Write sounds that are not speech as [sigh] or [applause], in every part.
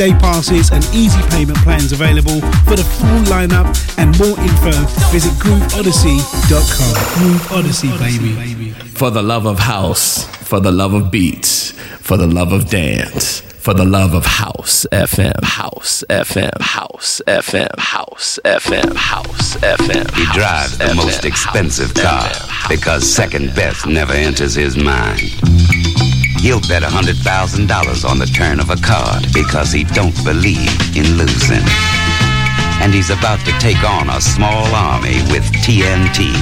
day passes and easy payment plans available. For the full lineup and more info, visit grooveodyssey.com. Groove Odyssey, baby. For the love of house, for the love of beats, for the love of dance for the love of house FM, house FM, house FM, house FM, house FM. He drives the most expensive car because second best never enters his mind. He'll bet $100,000 on the turn of a card because he don't believe in losing. And he's about to take on a small army with TNT.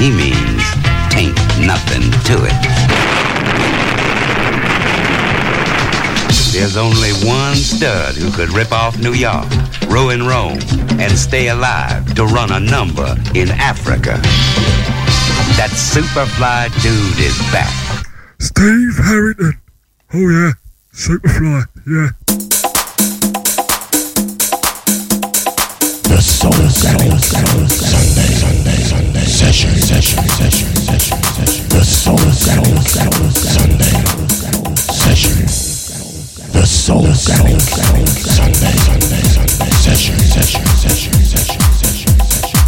He means tain't nothing to it. There's only one stud who could rip off New York, ruin Rome, and stay alive to run a number in Africa. That superfly dude is back. Steve Harrington. Oh yeah, Superfly, yeah. The Soul Sunday, Sunday, Sunday, Sunday, session, session, session, session, session. The Soul Sunday, Sunday, session. The Soul Sunday, Sunday, Sunday, Sunday, session, session, session, session, session.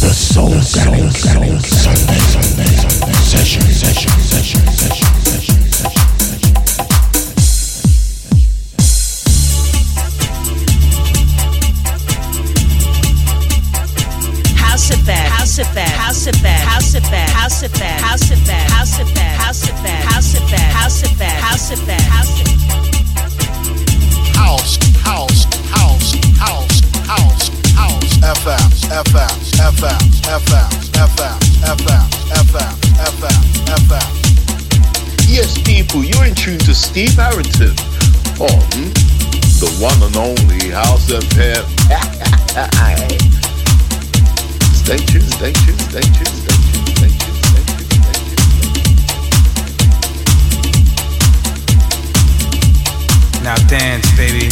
The Soul Sunday, Sunday, Sunday, Sunday, session, session, session, session, effect, house effect, house effect, house effect, house effect, house effect, house effect, house effect, house effect, house effect, house effect, house effect house, house, house, house, house, house. FM, FM, FM, FM, FM, FM, FM, FM, FM. Yes, people, you're in tune to Steve Harrington on the one and only House FM. Now dance, baby,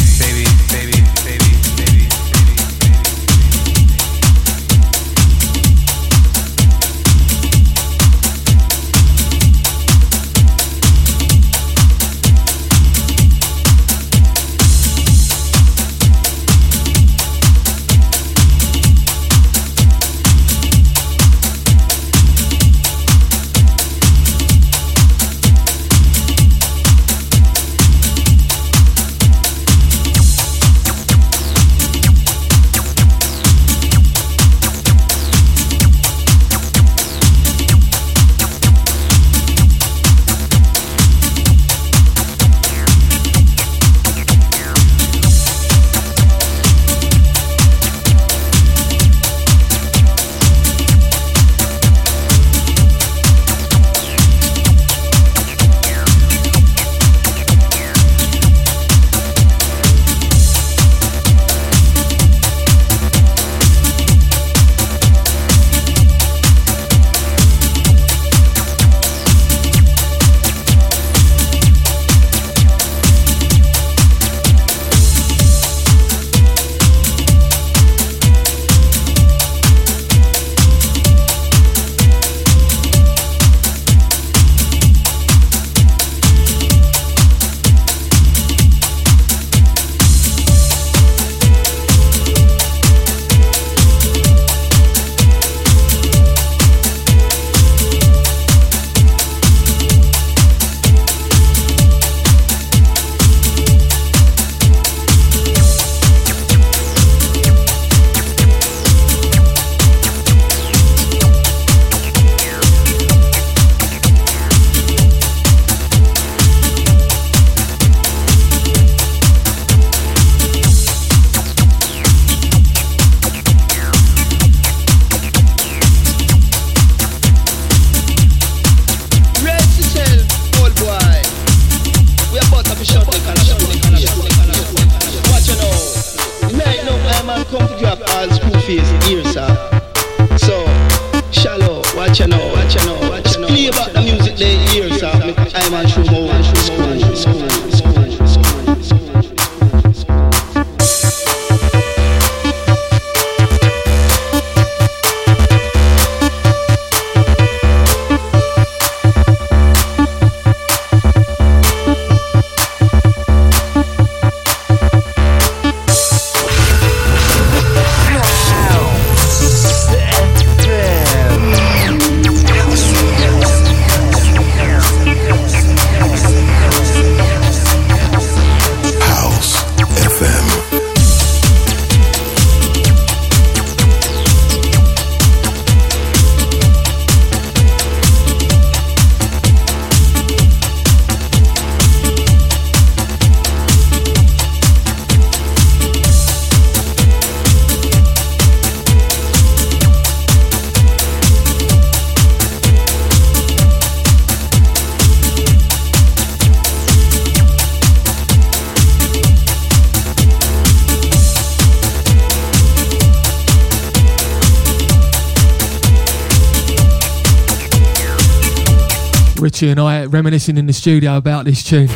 I reminiscing in the studio about this tune,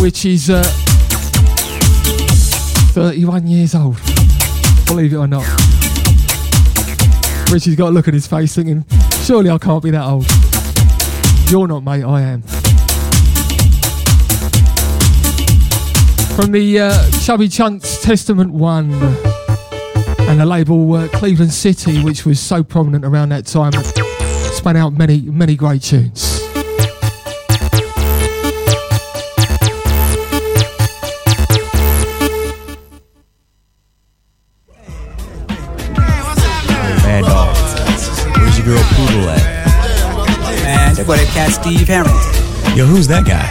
which is uh, 31 years old. Believe it or not. Richie's got a look at his face thinking, surely I can't be that old. You're not, mate, I am. From the uh, Chubby Chunks Testament 1 and the label uh, Cleveland City, which was so prominent around that time, spun out many, many great tunes. Mad dog. Where's your girl Poodle at? Man, they go that cat Steve Harrington. Yo, who's that guy?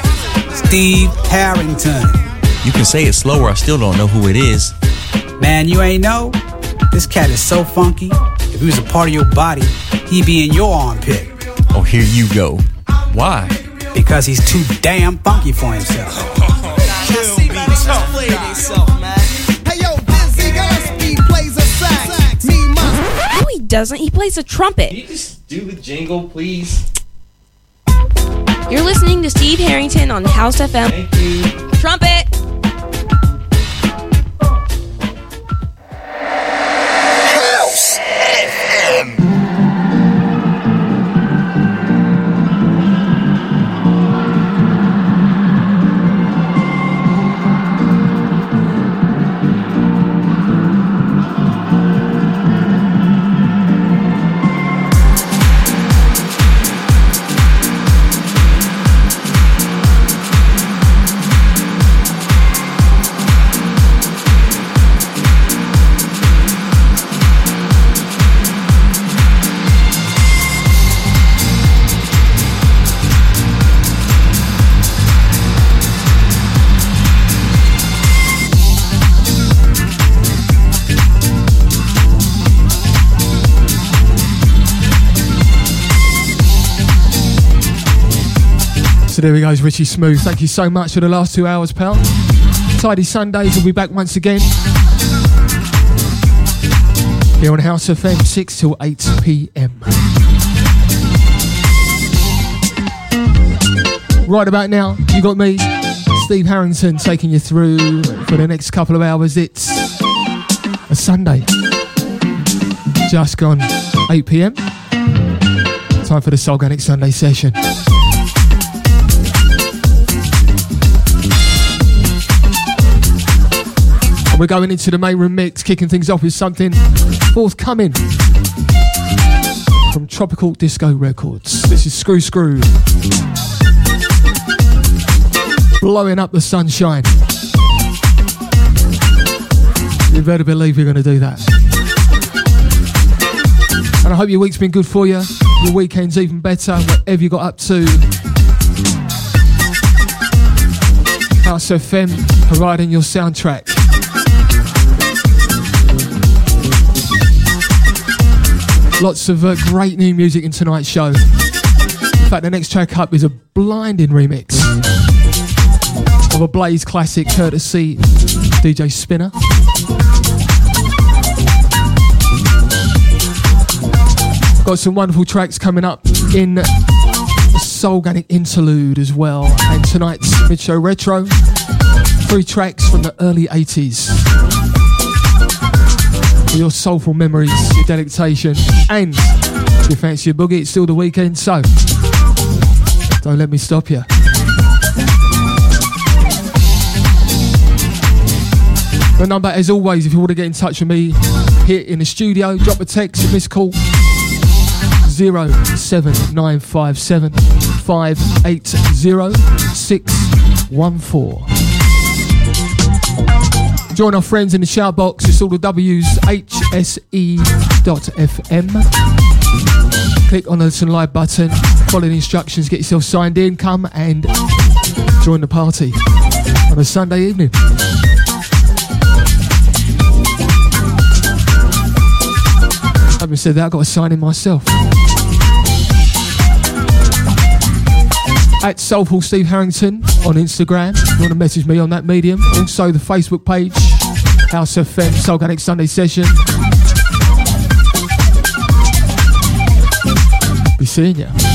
Steve Harrington. You can say it slower, I still don't know who it is. Man, you ain't know? This cat is so funky. If he was a part of your body, he'd be in your armpit. Oh, here you go. Why? Because he's too damn funky for himself. [laughs] No, he doesn't. He plays a trumpet. Can you just do the jingle, please? You're listening to Steve Harrington on House FM. Thank you. Trumpet. So there we go, Richie Smooth. Thank you so much for the last two hours, pal. Tidy Sundays will be back once again. Here on House FM, 6 till 8 pm. Right about now, you got me, Steve Harrington, taking you through for the next couple of hours. It's a Sunday. Just gone 8 pm. Time for the Soulganic Sunday session. We're going into the main room mix, kicking things off with something forthcoming from Tropical Disco Records. This is Screw Screw. Blowing up the sunshine. You better believe we're going to do that. And I hope your week's been good for you. Your weekend's even better, whatever you got up to. House FM providing your soundtrack. Lots of uh, great new music in tonight's show. In fact, the next track up is a blinding remix of a Blaze classic courtesy DJ Spinner. Got some wonderful tracks coming up in Soulganic Interlude as well. And tonight's mid show retro, three tracks from the early 80s for your soulful memories, your delectation, and if you fancy a boogie, it's still the weekend, so don't let me stop you. The number, as always, if you want to get in touch with me here in the studio, drop a text, a missed call 07957 580614. Join our friends in the shout box. It's all the W's, hse.fm. Click on the listen live button, follow the instructions, get yourself signed in, come and join the party on a Sunday evening. Having said that, I've got to sign in myself. At Soulful Steve Harrington on Instagram. If you want to message me on that medium. Also the Facebook page, House FM Soulganic Sunday Session. Be seeing ya.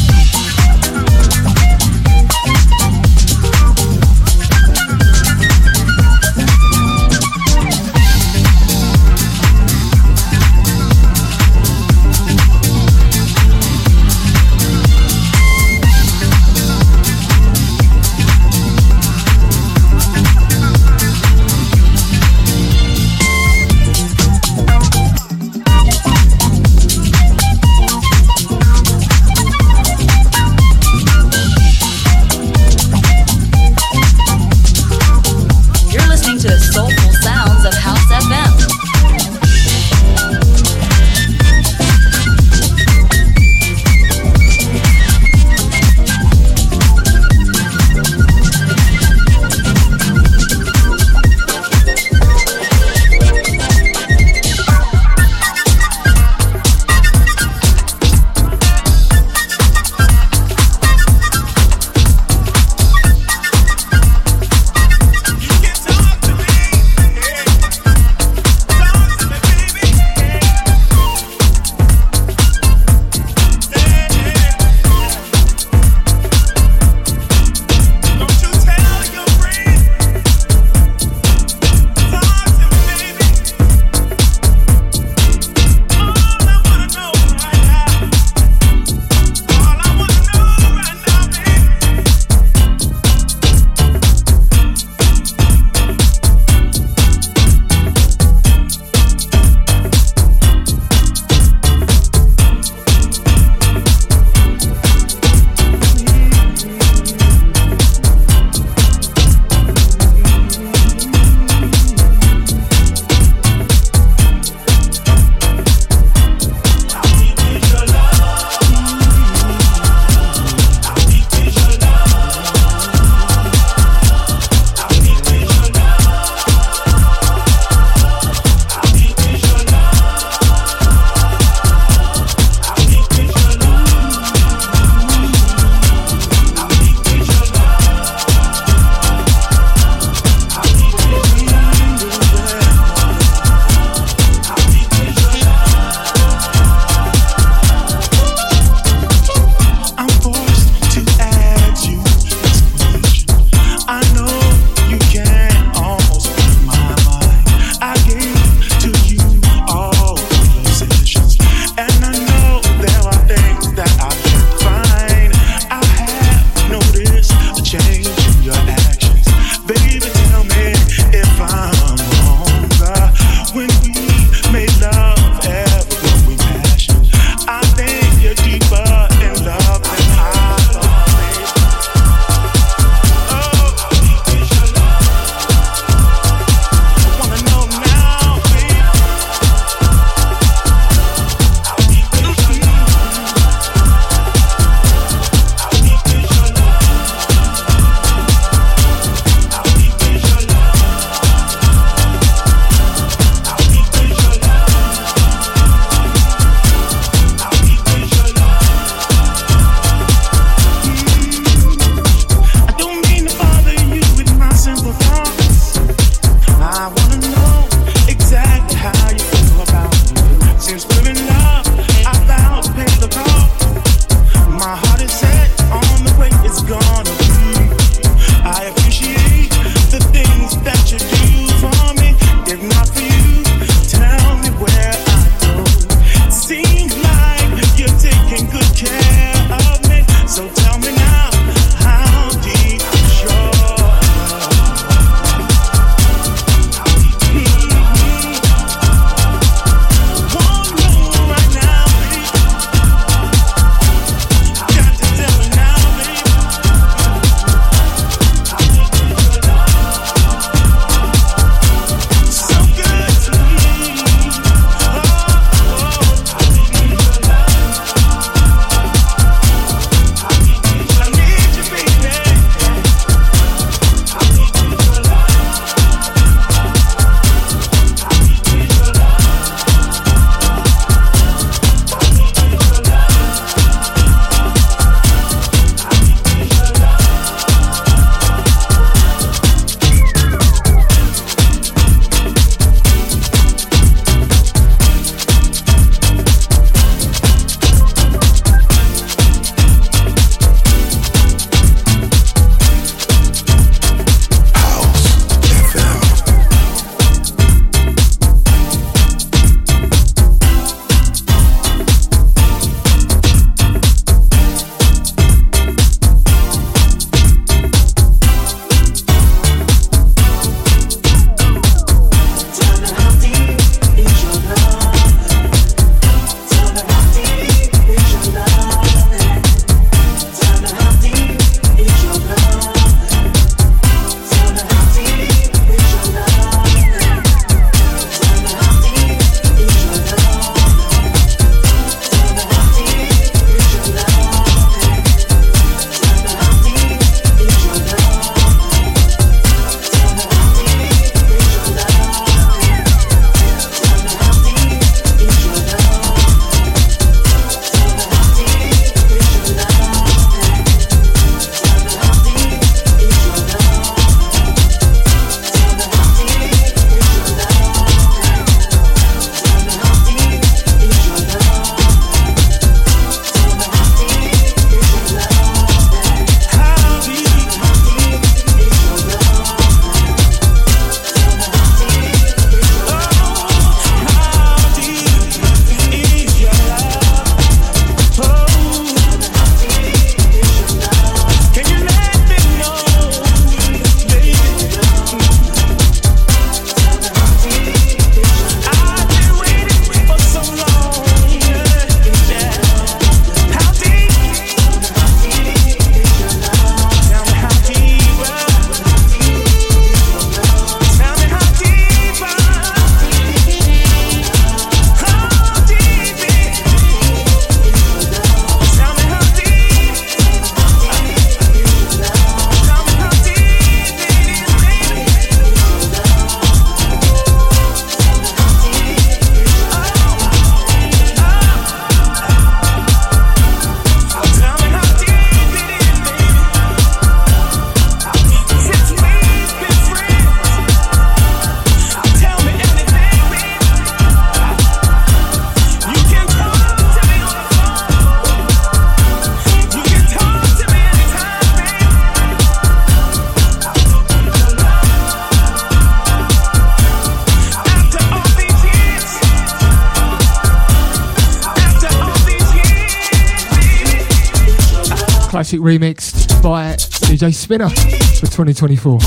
Remixed by DJ Spinner for 2024.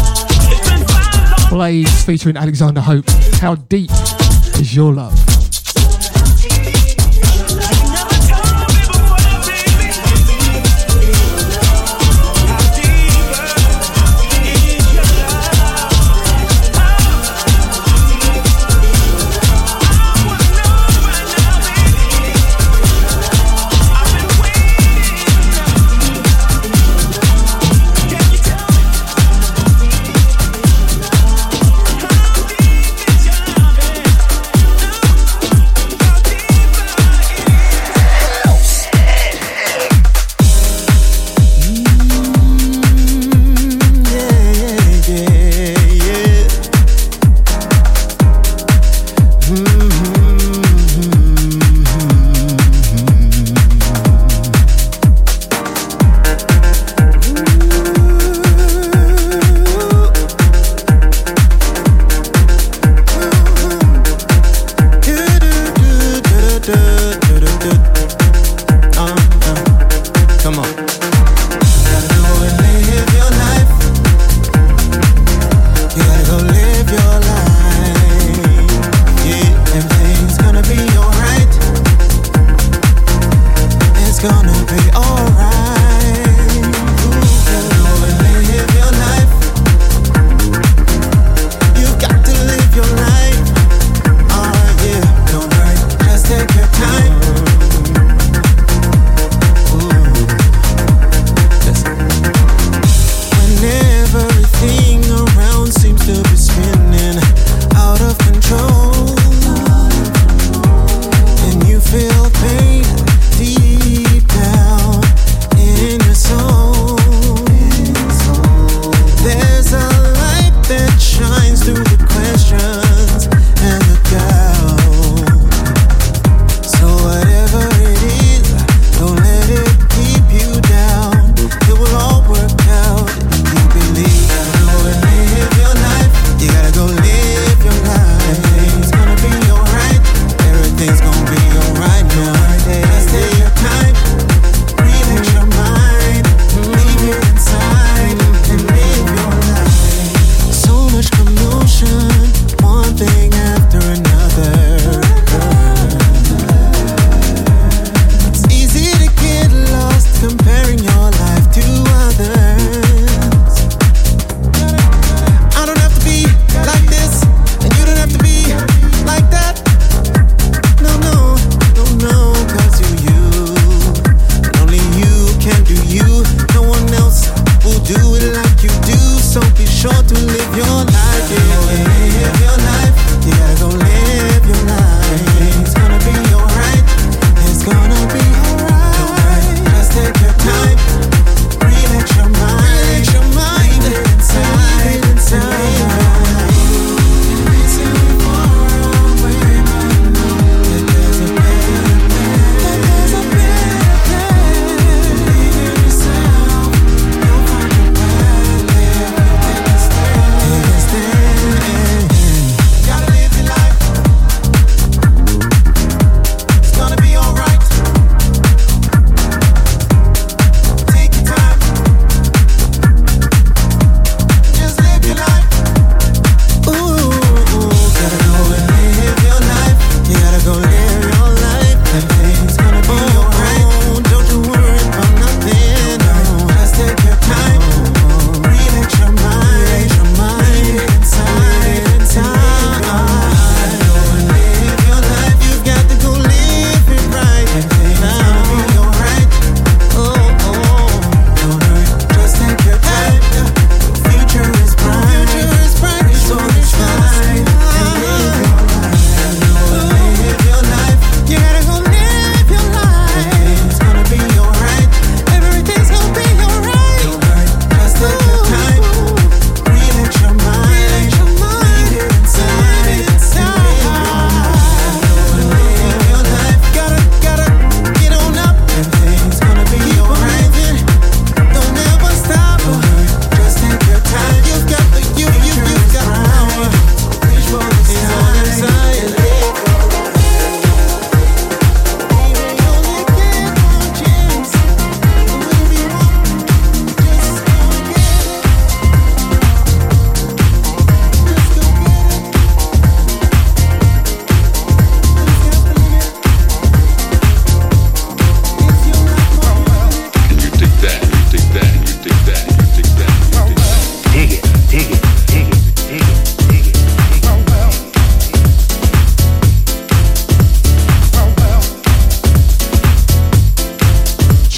Blaze featuring Alexander Hope. How deep is your love?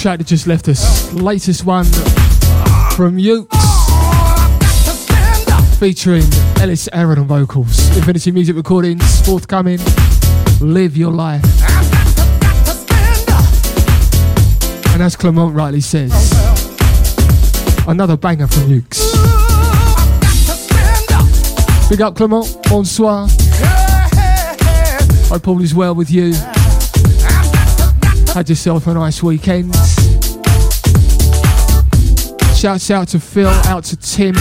Track that just left us. Latest one from Ukes. Featuring Ellis Aaron on vocals. Infinity Music Recordings, forthcoming. Live your life. And as Clement rightly says, another banger from Ukes. Big up Clement, bonsoir. Hope all is well with you. Had yourself a nice weekend. Shouts out to Phil, out to Tim.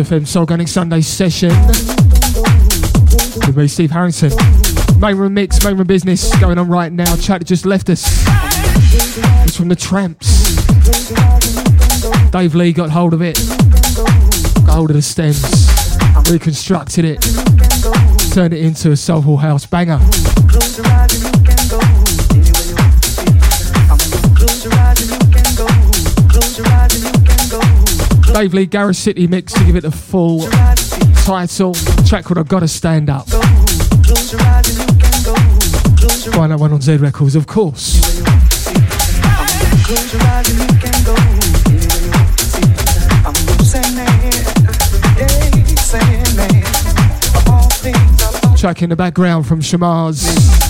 FM Soulganic Sunday session with me, Steve Harrington. Main room mix, main room business going on right now. Chat just left us. It's from the Trammps. Dave Lee got hold of it, got hold of the stems, reconstructed it, turned it into a soulful house banger. Dave Lee Garage City mix to give it the full title. Track called I've Gotta Stand Up. Find that one on Z Records, of course. Track in the background from Shamars.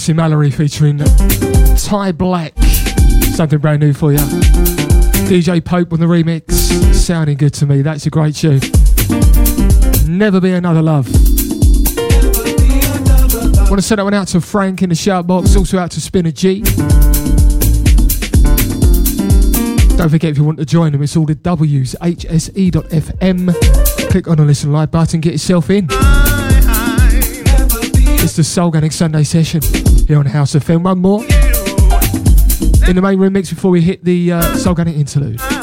Stacey Mallory featuring Ty Black. Something brand new for you. DJ Pope on the remix. Sounding good to me. That's a great tune. Never Be Another Love. Want to send that one out to Frank in the shout box. Also out to Spinner G. Don't forget if you want to join them, it's all the W's, hse.fm. Click on the listen live button, get yourself in. It's the Soulganic Sunday session here on House FM. One more in the main room mix before we hit the uh, Soulganic interlude.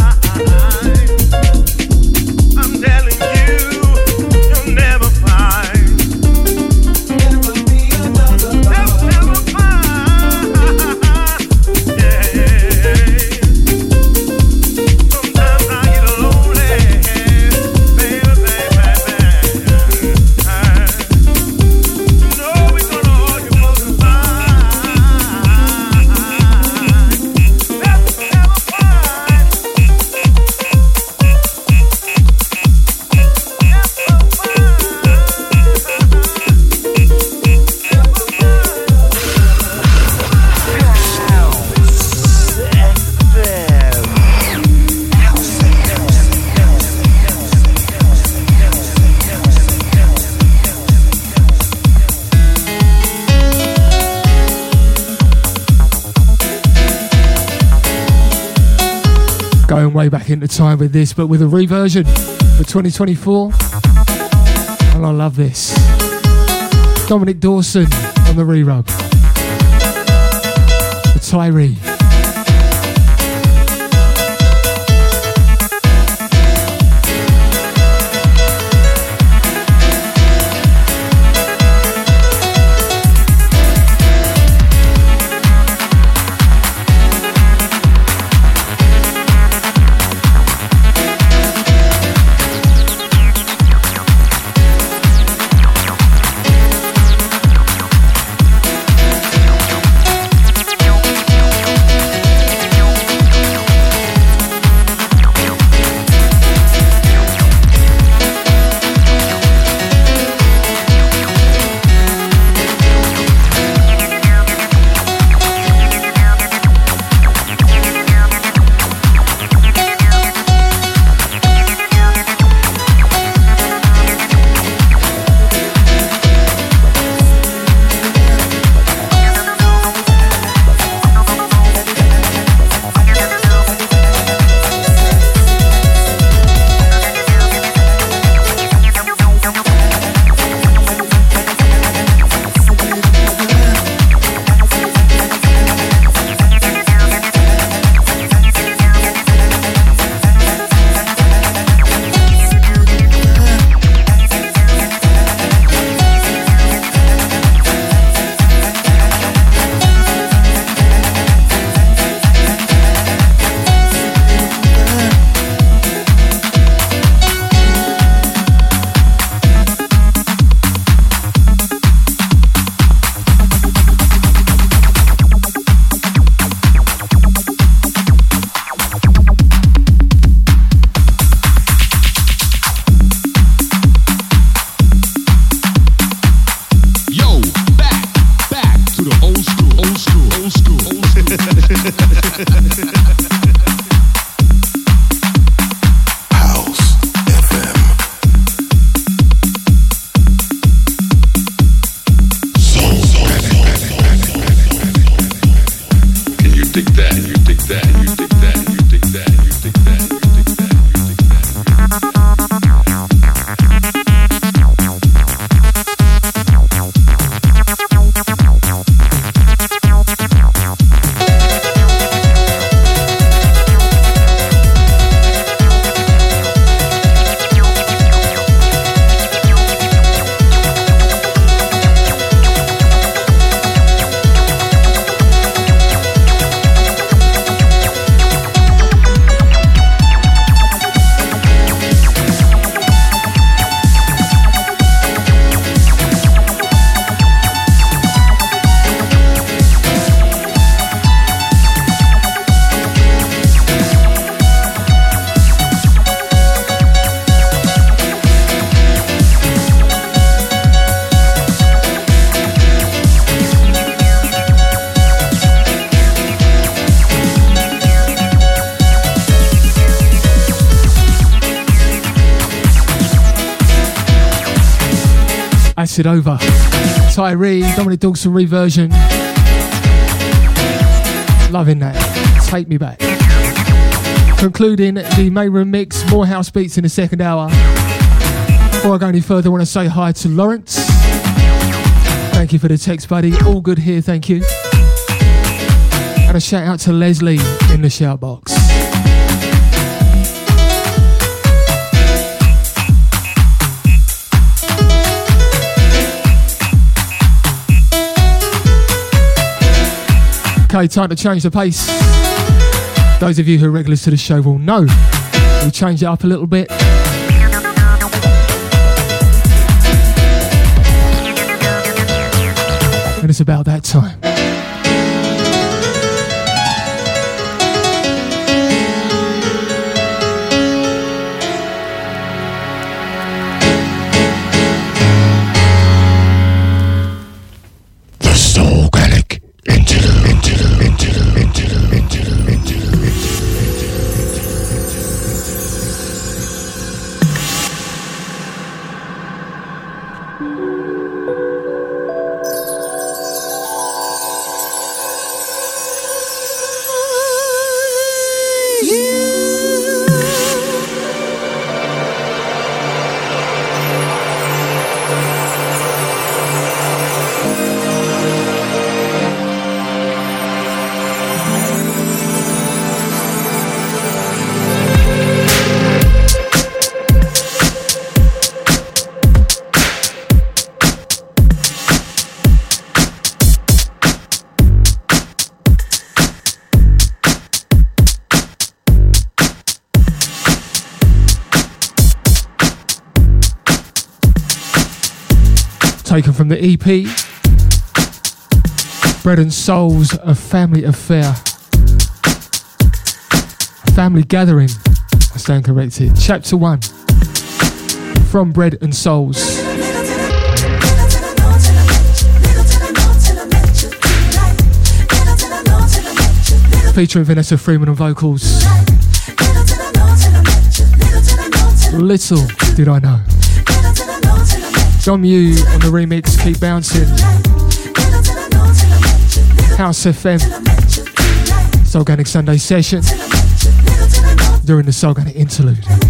Back into time with this, but with a reversion for 2024. And I love this. Dominic Dawson on the re-rub. The Tyree. It over. Tyree, Dominic Dawson reversion. Loving that. Take me back. Concluding the main room mix, more house beats in the second hour. Before I go any further, I want to say hi to Lawrence. Thank you for the text, buddy. All good here, thank you. And a shout out to Leslie in the shout box. Okay, time to change the pace. Those of you who are regulars to the show will know we change it up a little bit. And it's about that time. Bread and Souls, a family affair. Family gathering, I stand corrected. Chapter 1 from Bread and Souls. Featuring Vanessa Freeman on vocals. Little did I know. Dom U on the remix, keep bouncing. House FM, Soulganic Sunday session during the Soulganic interlude.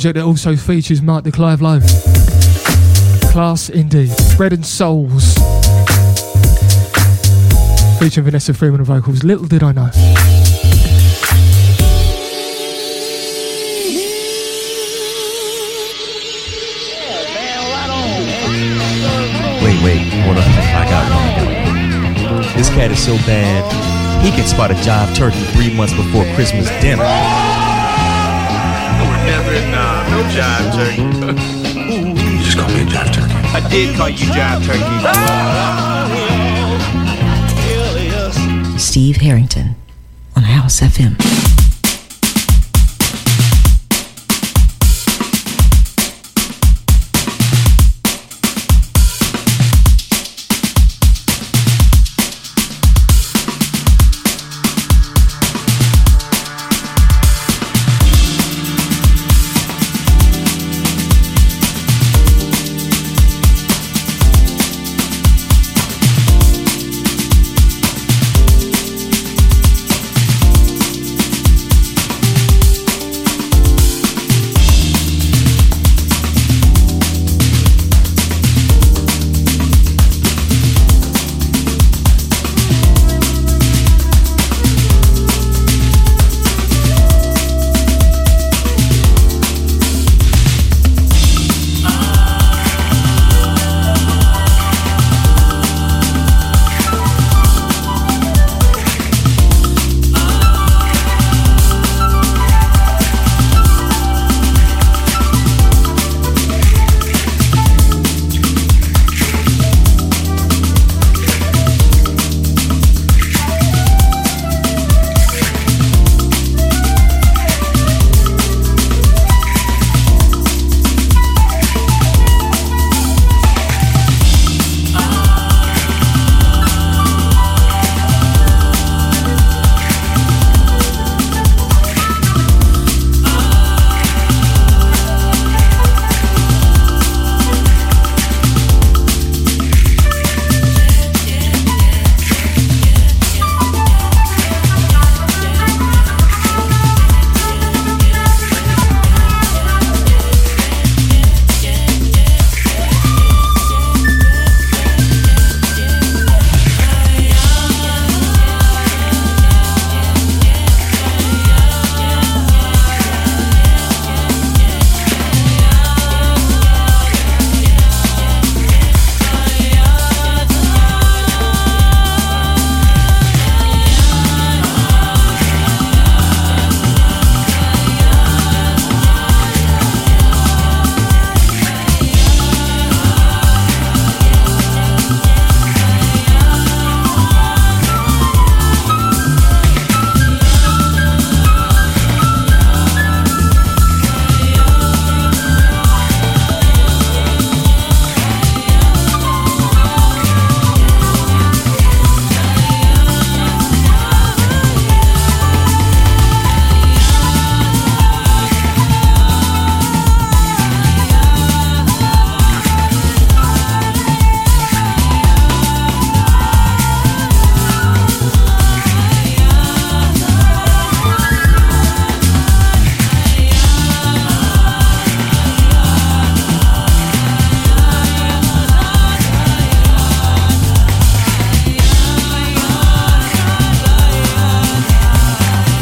Project that also features Mark de Clive Lowe. Class indeed. Bread and Souls. Featuring Vanessa Freeman on vocals. Little did I know. Wait, wait, hold. I got one. This cat is so bad, he can spot a jive turkey three months before Christmas dinner. Never, nah, uh, no jive turkey. you just call me a jive turkey. I did call you jive turkey. Steve Harrington on House FM.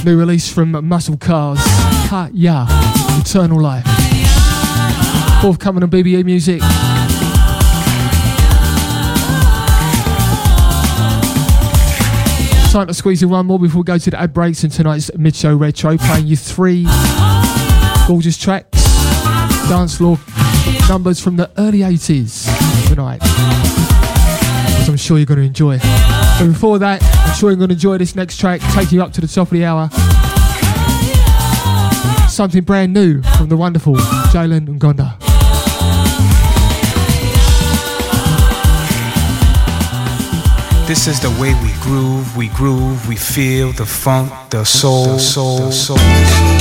New release from Muscle Cars. Ha Ya, Eternal Life. Forthcoming on BBE Music. Time to squeeze in one more before we go to the ad breaks and tonight's mid show retro. Playing you three gorgeous tracks, dance floor numbers from the early 80s tonight. Which I'm sure you're going to enjoy. But before that, I'm sure you're going to enjoy this next track, taking you up to the top of the hour. Something brand new from the wonderful Jalen Ngonda. This is the way we groove, we groove, we feel the funk, the soul, the soul, the soul. Each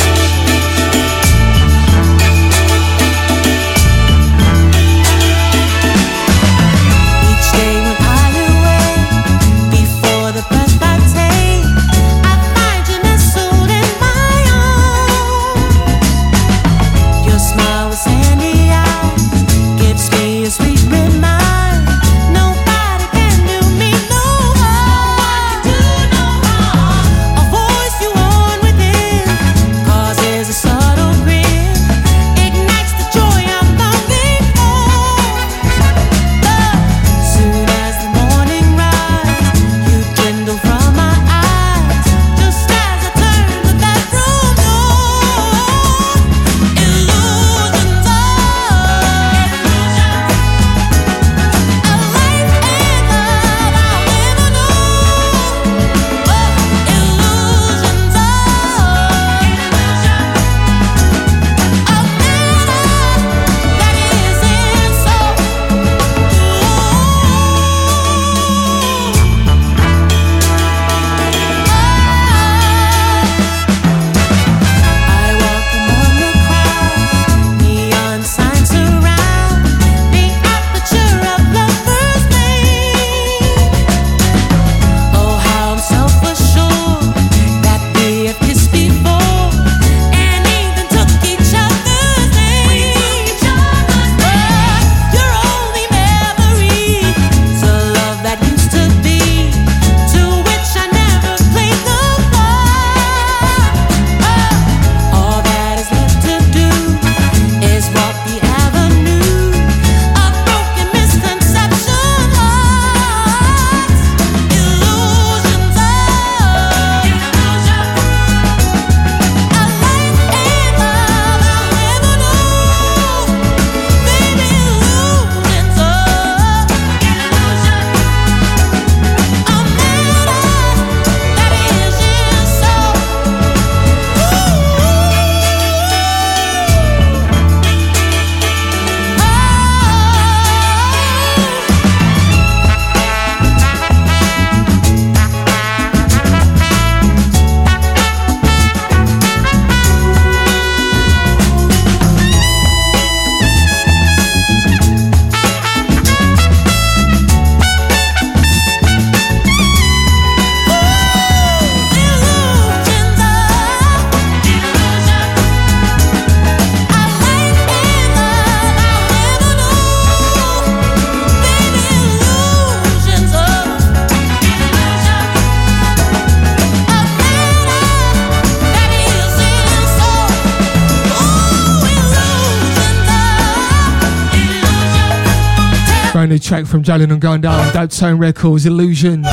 from Jalen Ngonda on Dope Tone Records, Illusions.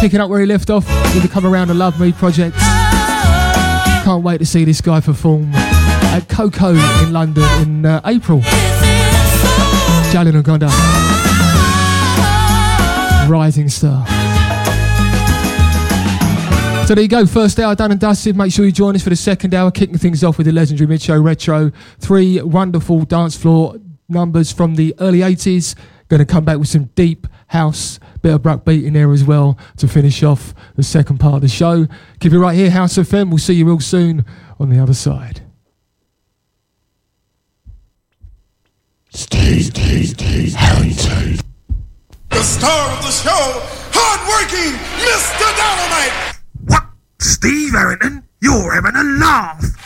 Picking up where he left off with the Come Around and Love Me project. Can't wait to see this guy perform at KOKO in London in uh, April. Jalen Ngonda. Rising Star. So there you go, first hour done and dusted. Make sure you join us for the second hour, kicking things off with the legendary Mid Show Retro. Three wonderful dance floor numbers from the early 80s. Going to come back with some deep house, bit of bruk beat in there as well to finish off the second part of the show. Keep it right here, House of FM. We'll see you real soon on the other side. Steve, Steve, Steve Harrington. The star of the show, hardworking Mr. Dynamite. What? Steve Harrington, you're having a laugh.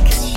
week.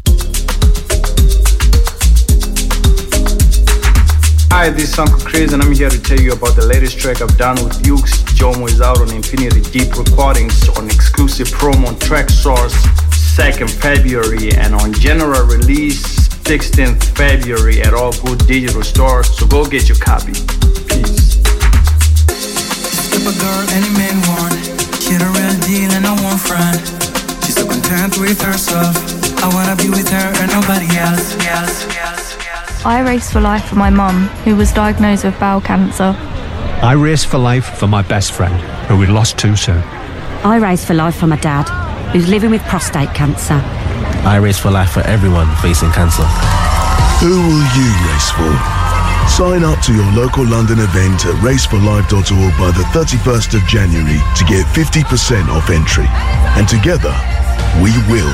Hi, this is Uncle Chris, and I'm here to tell you about the latest track I've done with Dukes. Jomo is out on Infinity Deep Recordings on exclusive promo on Traxsource 2nd February and on general release 16th February at all good digital stores. So go get your copy. Peace. Girl any man want. A real deal and. She's so content with herself. I wanna be with her and nobody else. else, else. I race for life for my mum, who was diagnosed with bowel cancer. I race for life for my best friend, who we lost too soon. I race for life for my dad, who's living with prostate cancer. I race for life for everyone facing cancer. Who will you race for? Sign up to your local London event at raceforlife.org by the 31st of January to get 50% off entry. And together, we will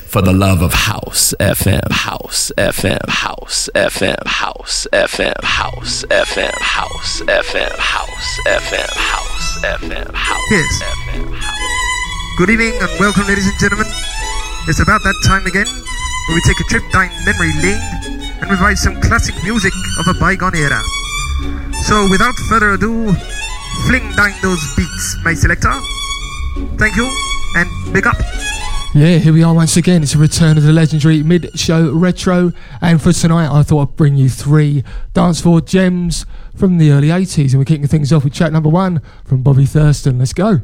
for the love of house FM, house FM, house FM, house FM, house FM, house FM, house FM, house FM, house FM. Yes. Good evening and welcome, ladies and gentlemen. It's about that time again where we take a trip down memory lane and revive some classic music of a bygone era. So, without further ado, fling down those beats, my selector. Thank you and big up. Yeah, here we are once again. It's a return of the legendary mid show retro. And for tonight, I thought I'd bring you three dance floor gems from the early 80s. And we're kicking things off with track number one from Bobby Thurston. Let's go.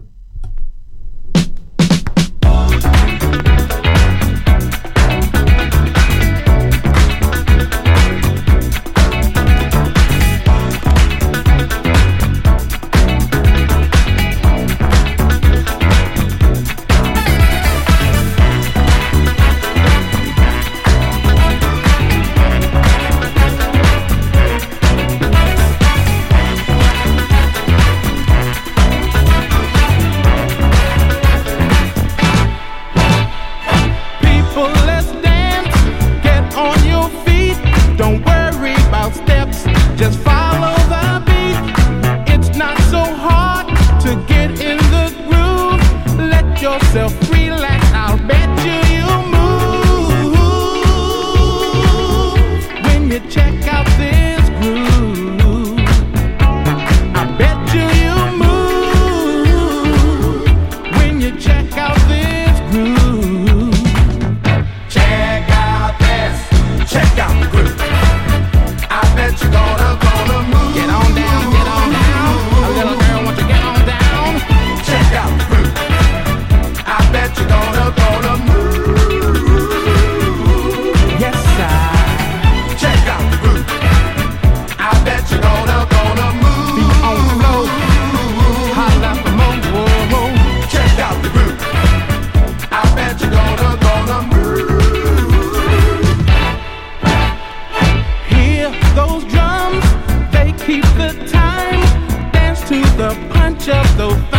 though.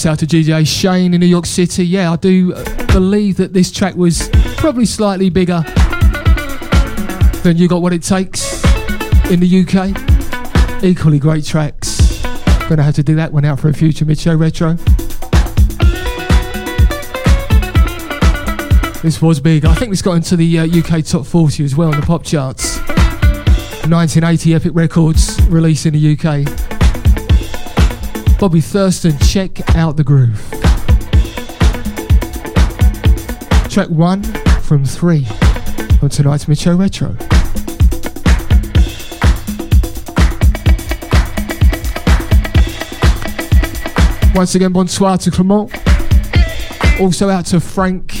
Shouts out to DJ Shane in New York City. Yeah, I do believe that this track was probably slightly bigger than You Got What It Takes in the UK. Equally great tracks. Gonna have to do that one out for a future mid show retro. This was big. I think this got into the uh, UK top 40 as well in the pop charts. 1980 Epic Records released in the UK. Bobby Thurston, check out the groove. Track one from three on tonight's Mid Show Retro. Once again, bonsoir to Clement. Also out to Frank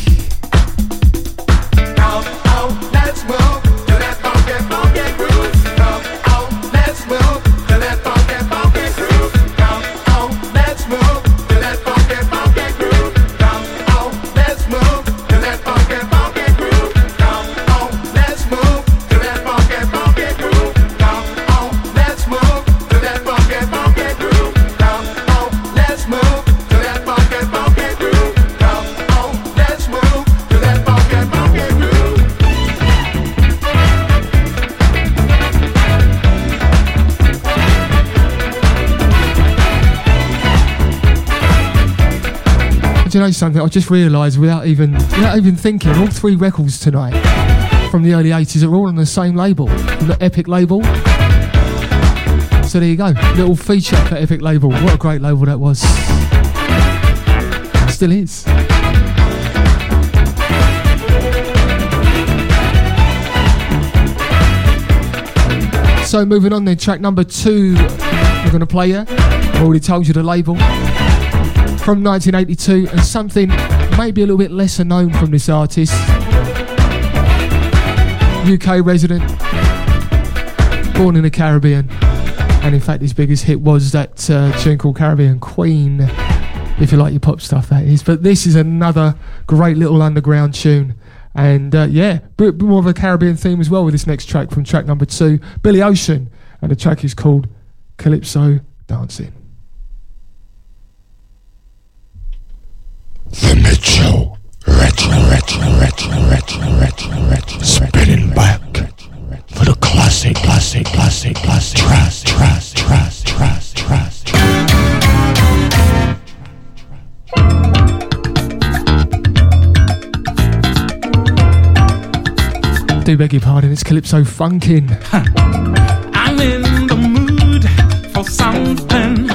Do you know something? I just realised without even without even thinking, all three records tonight from the early 80s are all on the same label, the Epic label. So there you go, little feature for Epic label. What a great label that was. Still is. So moving on then, track number two we're going to play here. I already told you the label from 1982 and something maybe a little bit lesser known from this artist. UK resident, born in the Caribbean, and in fact his biggest hit was that uh, tune called Caribbean Queen, if you like your pop stuff that is. But this is another great little underground tune. And uh, yeah, bit more of a Caribbean theme as well with this next track from track number two, Billy Ocean, and the track is called Calypso Dancing. The Mid Show. Retro, retro, retro, retro, retro, retro. Spinning back for the classic, classic, classic, classic. Trash, trash, trash, trash, trash. Do beg your pardon, it's Calypso Funkin'. I'm in the mood for something.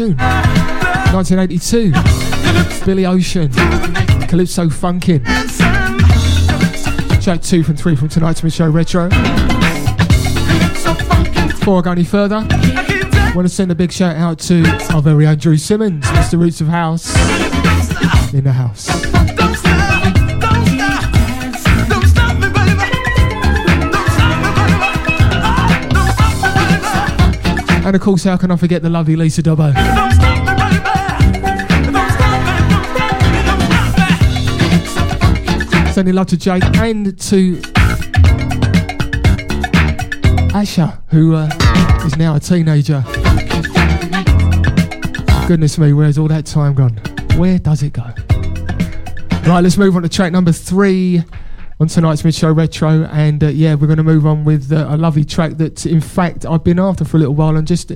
Tune. 1982. Billy Ocean. Calypso Funkin'. Track two from three from tonight's Show Retro. Before I go any further, I want to send a big shout out to our very own Drew Simmons, Mr. Roots of House, in the house. And of course, how can I forget the lovely Lisa Dobbo? Sending love to Jake and to Asha, who uh, is now a teenager. Goodness me, where's all that time gone? Where does it go? Right, let's move on to track number three on tonight's mid show retro. And uh, yeah, we're going to move on with uh, a lovely track that, in fact, I've been after for a little while and just.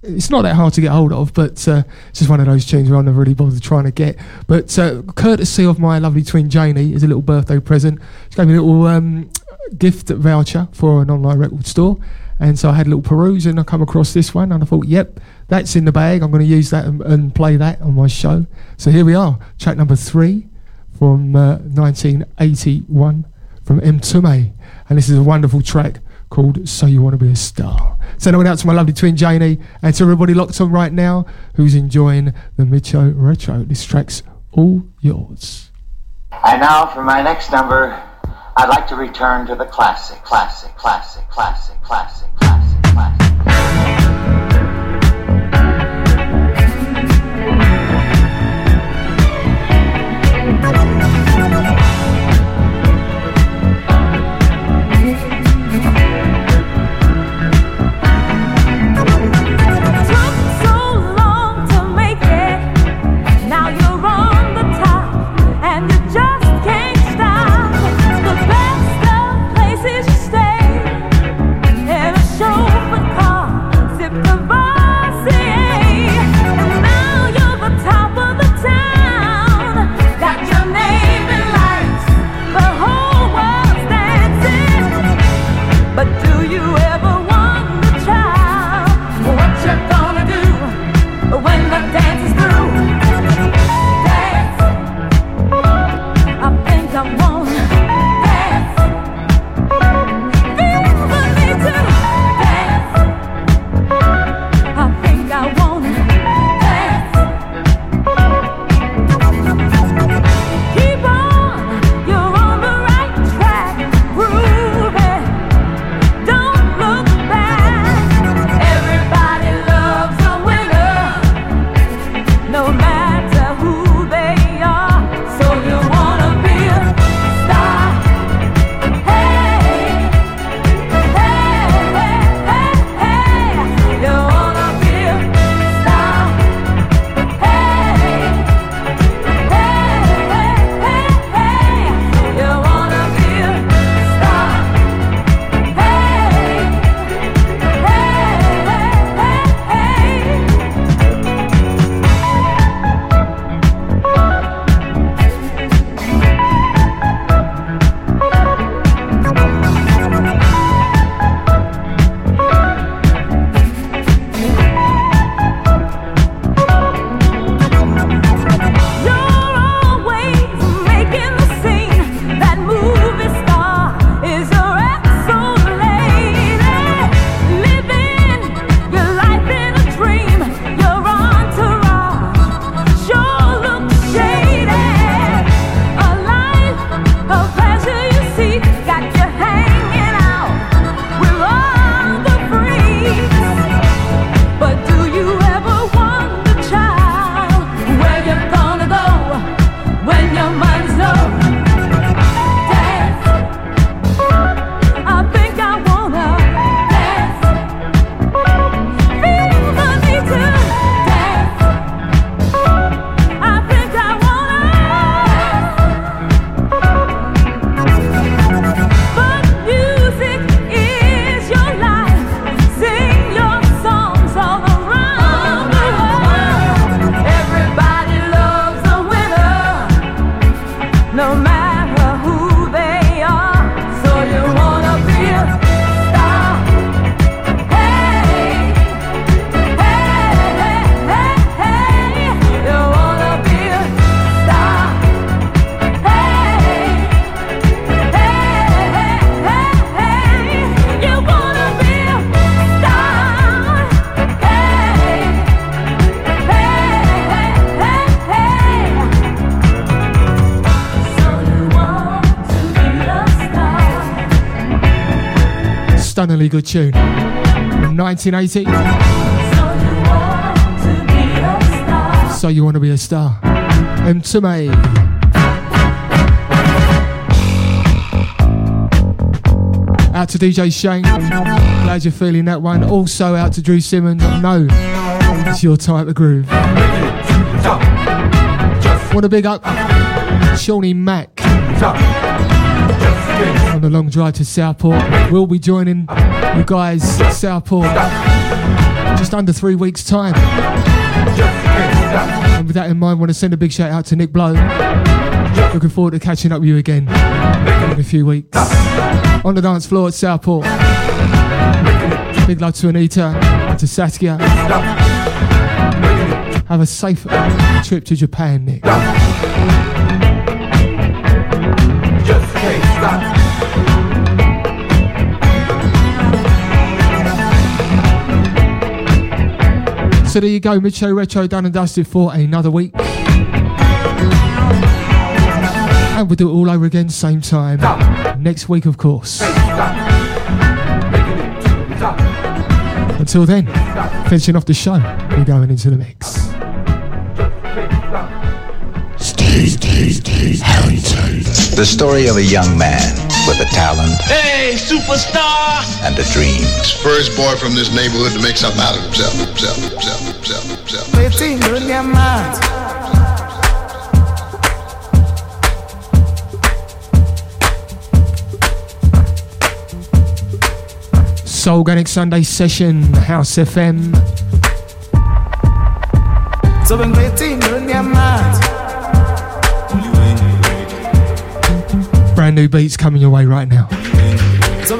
It's not that hard to get hold of, but uh, it's just one of those tunes where I never really bothered trying to get. But uh, courtesy of my lovely twin Janie, is a little birthday present. She gave me a little um, gift voucher for an online record store. And so I had a little peruse and I come across this one and I thought, yep, that's in the bag. I'm going to use that and, and play that on my show. So here we are, track number three from uh, 1981 from Mtume. And this is a wonderful track called So You Want to Be a Star. Send it out to my lovely twin Janie and to everybody locked on right now who's enjoying the Mid Show Retro. This track's all yours. And now for my next number, I'd like to return to the classic, classic, classic, classic, classic, classic, classic. Places good tune. 1980. So you want to be a star? Mtume. Out to DJ Shane. Glad you're feeling that one. Also out to Drew Simmons. No, it's your type of groove. Want a big up Shawnee Mack on the long drive to Southport. We'll be joining you guys at Southport just under three weeks' time. And with that in mind, I want to send a big shout out to Nick Blow. Looking forward to catching up with you again in a few weeks. On the dance floor at Southport. Big love to Anita and to Saskia. Have a safe trip to Japan, Nick. So there you go, mid show retro done and dusted for another week. And we'll do it all over again, same time. Next week, of course. Until then, finishing off the show, we're going into the mix. The story of a young man with a talent Hey, superstar! and a dream. First boy from this neighborhood to make something out of himself, himself, himself, himself, himself. Waiting on. Soulganic Sunday session, House FM. So new beats coming your way right now. So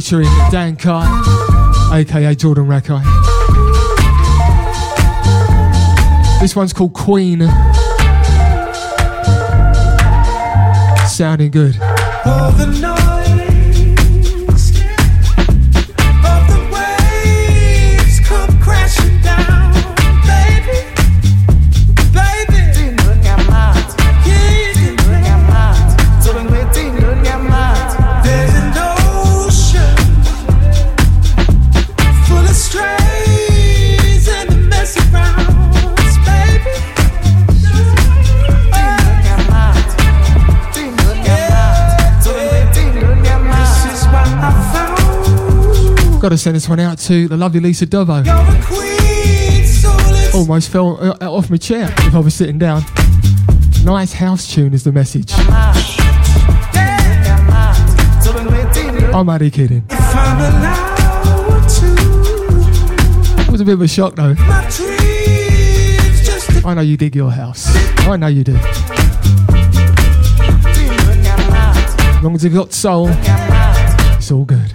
featuring Dan Kye, aka Jordan Rakei. This one's called Queen. Sounding good. Got to send this one out to the lovely Lisa Dovo. Almost fell uh, off my chair if I was sitting down. Nice house tune is the message. I'm only kidding. It was a bit of a shock though. I know you dig your house. I know you do. As long as you've got soul, it's all good.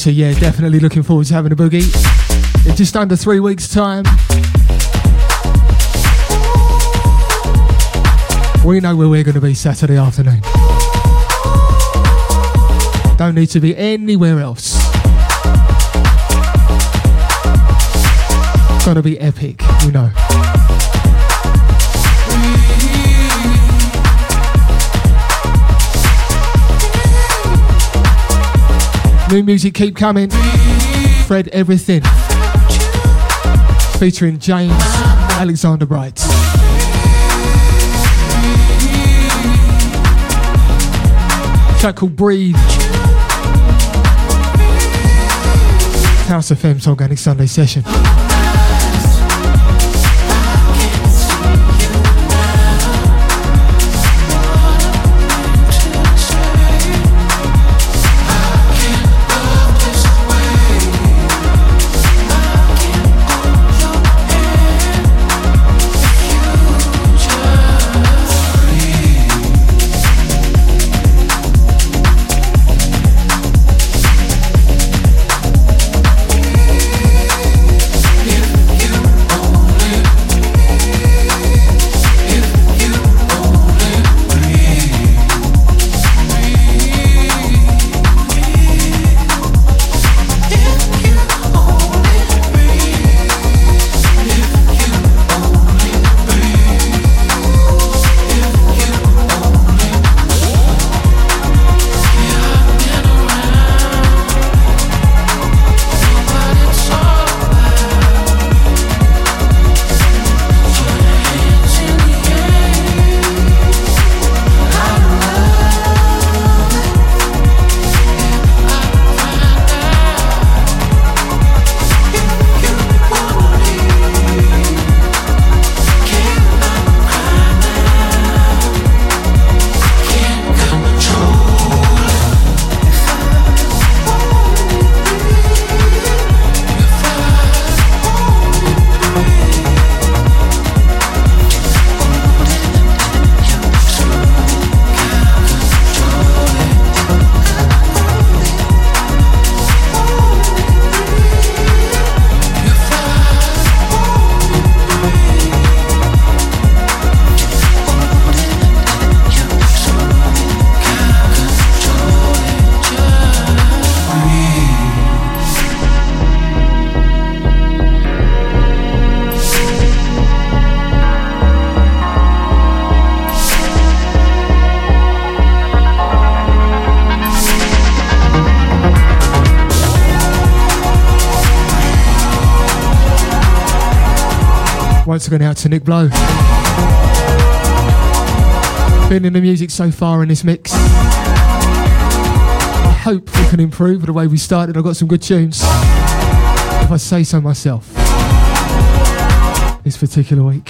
Lisa, yeah, definitely looking forward to having a boogie in just under three weeks' time. We know where we're going to be Saturday afternoon. Don't need to be anywhere else. It's Gonna be epic, you know. New music keep coming. Fred Everything. Featuring James Alexander Bright. Track called Breathe. House FM's Organic Sunday session. To Nick Blow. Been in the music so far in this mix. I hope we can improve the way we started. I've got some good tunes. If I say so myself. This particular week.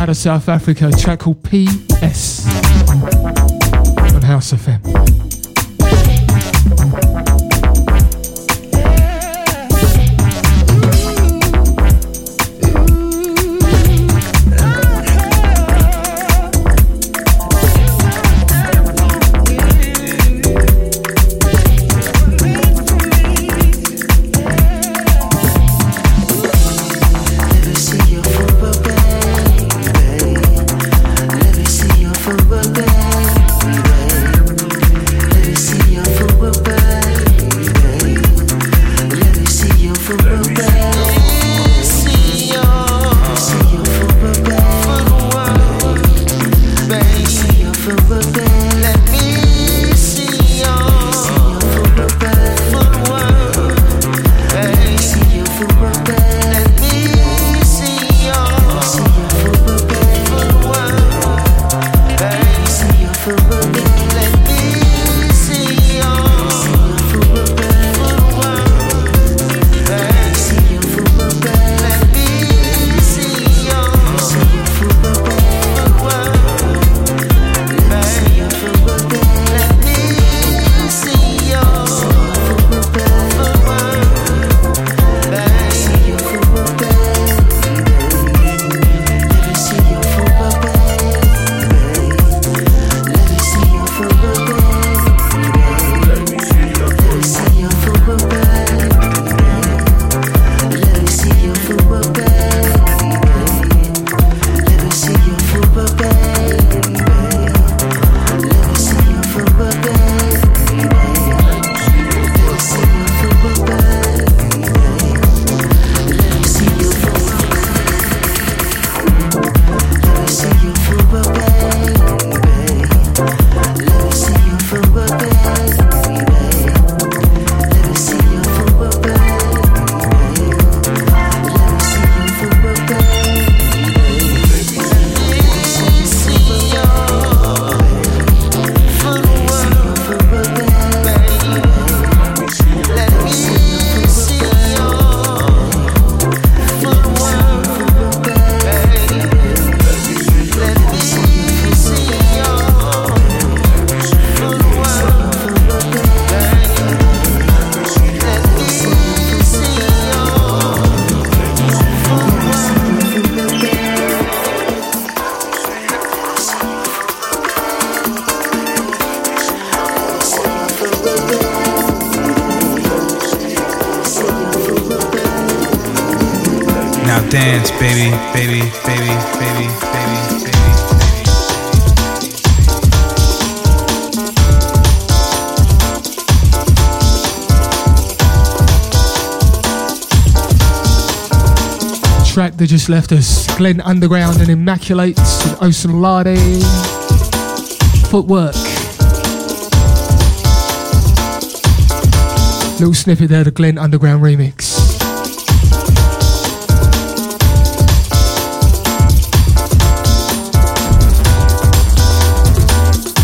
Out of South Africa, a track called PS on House FM. Track that just left us Glenn Underground and Immaculates and Osunlade. Footwork. Little snippet there, the Glenn Underground remix.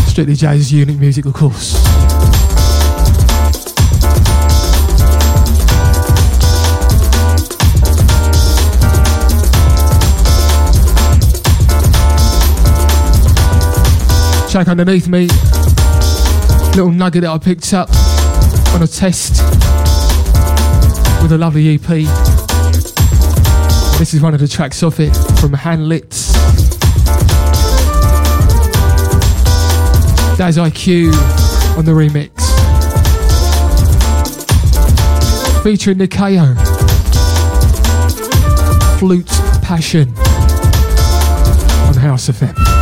Strictly Jazz Unit Music, of course. Track underneath me, little nugget that I picked up on a test with a lovely EP. This is one of the tracks off it from Hanlits. That's IQ on the remix. Featuring Nikeo. Flute Passion on House of FM.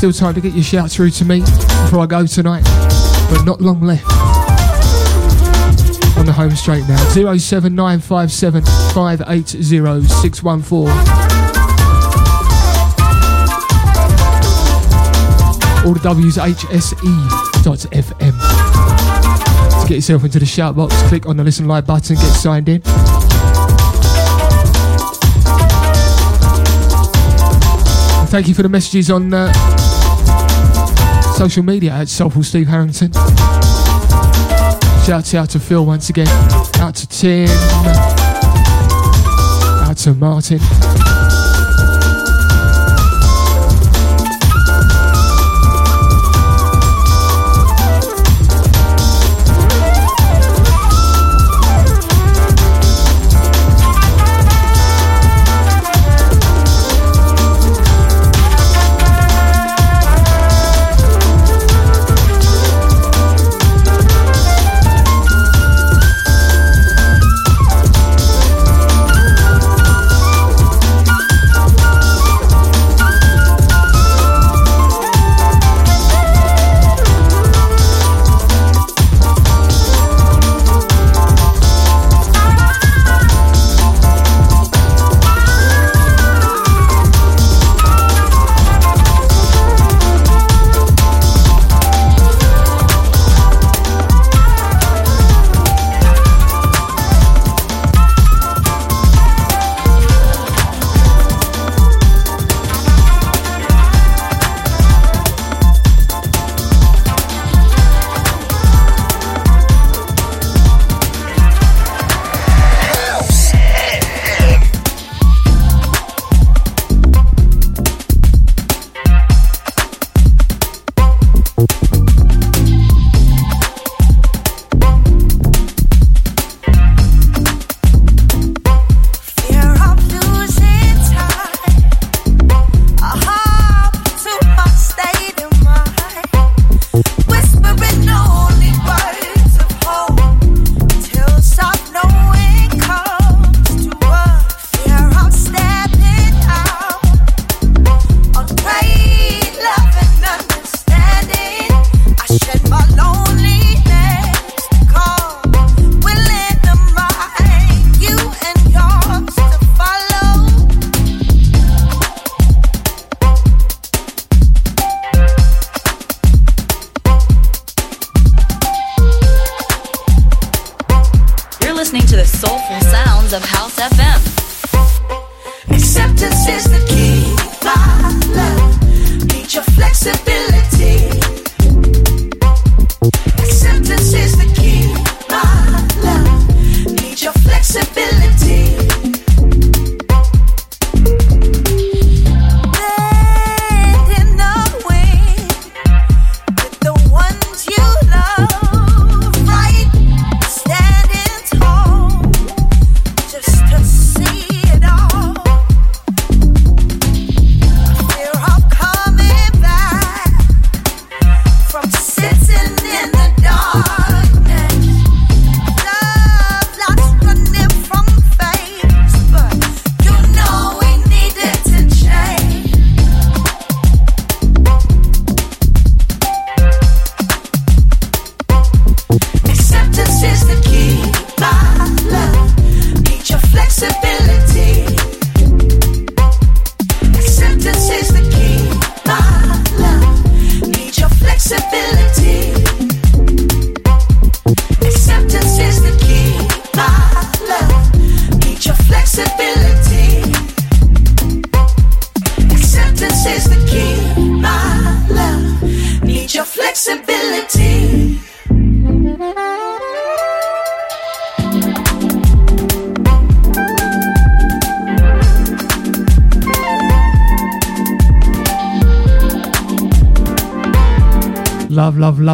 Still time to get your shout through to me before I go tonight, but not long left. On the home straight now 07957 580 614. All the W's hse.fm. To get yourself into the shout box, click on the listen live button, get signed in. Thank you for the messages on uh, social media at Soulful Steve Harrington. Shout out to Phil once again. Out to Tim. Out to Martin.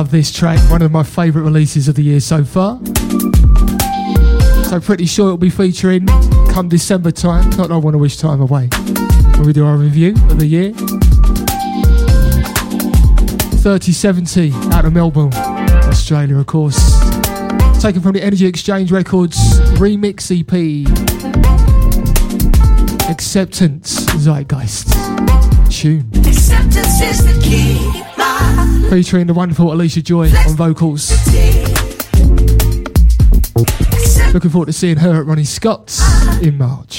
love this track, one of my favourite releases of the year so far. So, pretty sure it'll be featuring come December time, not I want to wish time away, when we do our review of the year. 3070 out of Melbourne, Australia, of course. Taken from the Energy Exchange Records remix EP. Acceptance Zeitgeist tune featuring the wonderful Alicia Joy on vocals. Looking forward to seeing her at Ronnie Scott's in March.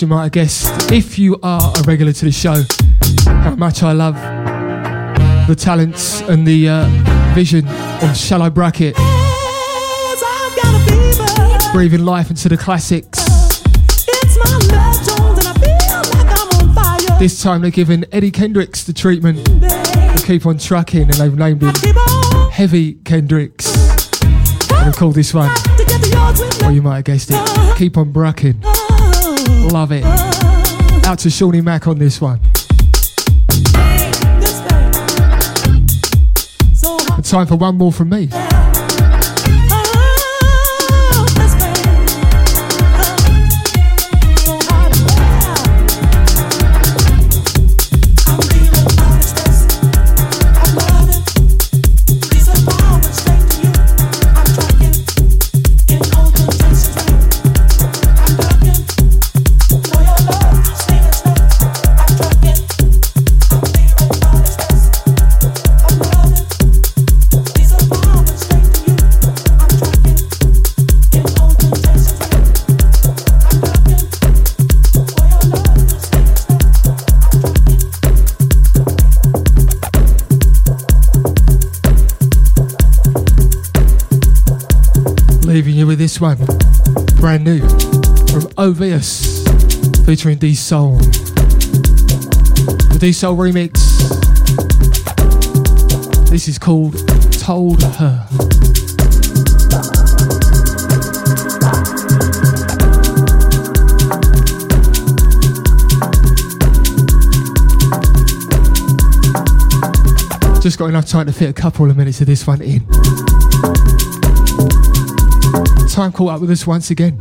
you might have guessed, if you are a regular to the show, how much I love the talents and the uh, vision of Shallow Bracket. Breathing life into the classics. This time they're giving Eddie Kendricks the treatment. They keep on trucking and they've named him Heavy Kendricks. And I've called this one, or you might have guessed it, Keep on Brucking. Love it. Out to Shawnee Mack on this one. Time for one more from me. This one. Brand new from Ovius featuring D Soul. The D Soul remix. This is called Told Her. Just got enough time to fit a couple of minutes of this one in. Time caught up with us once again.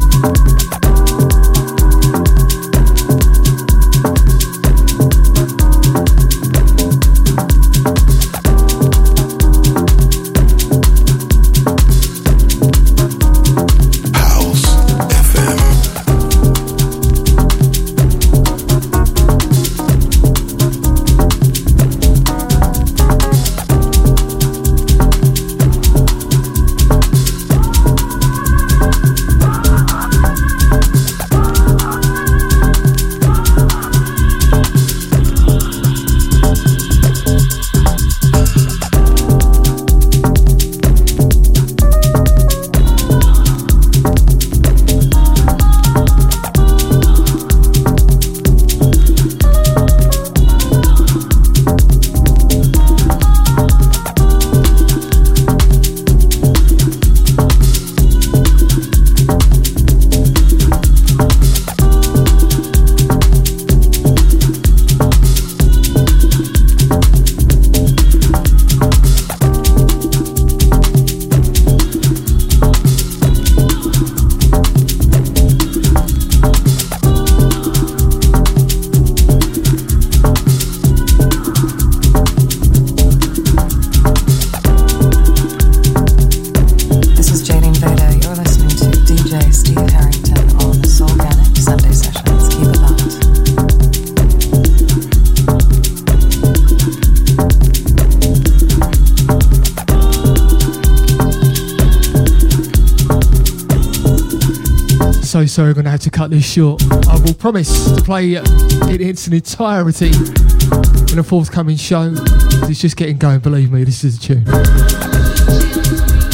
Short. I will promise to play it in its entirety in a forthcoming show. It's just getting going, believe me, this is a tune.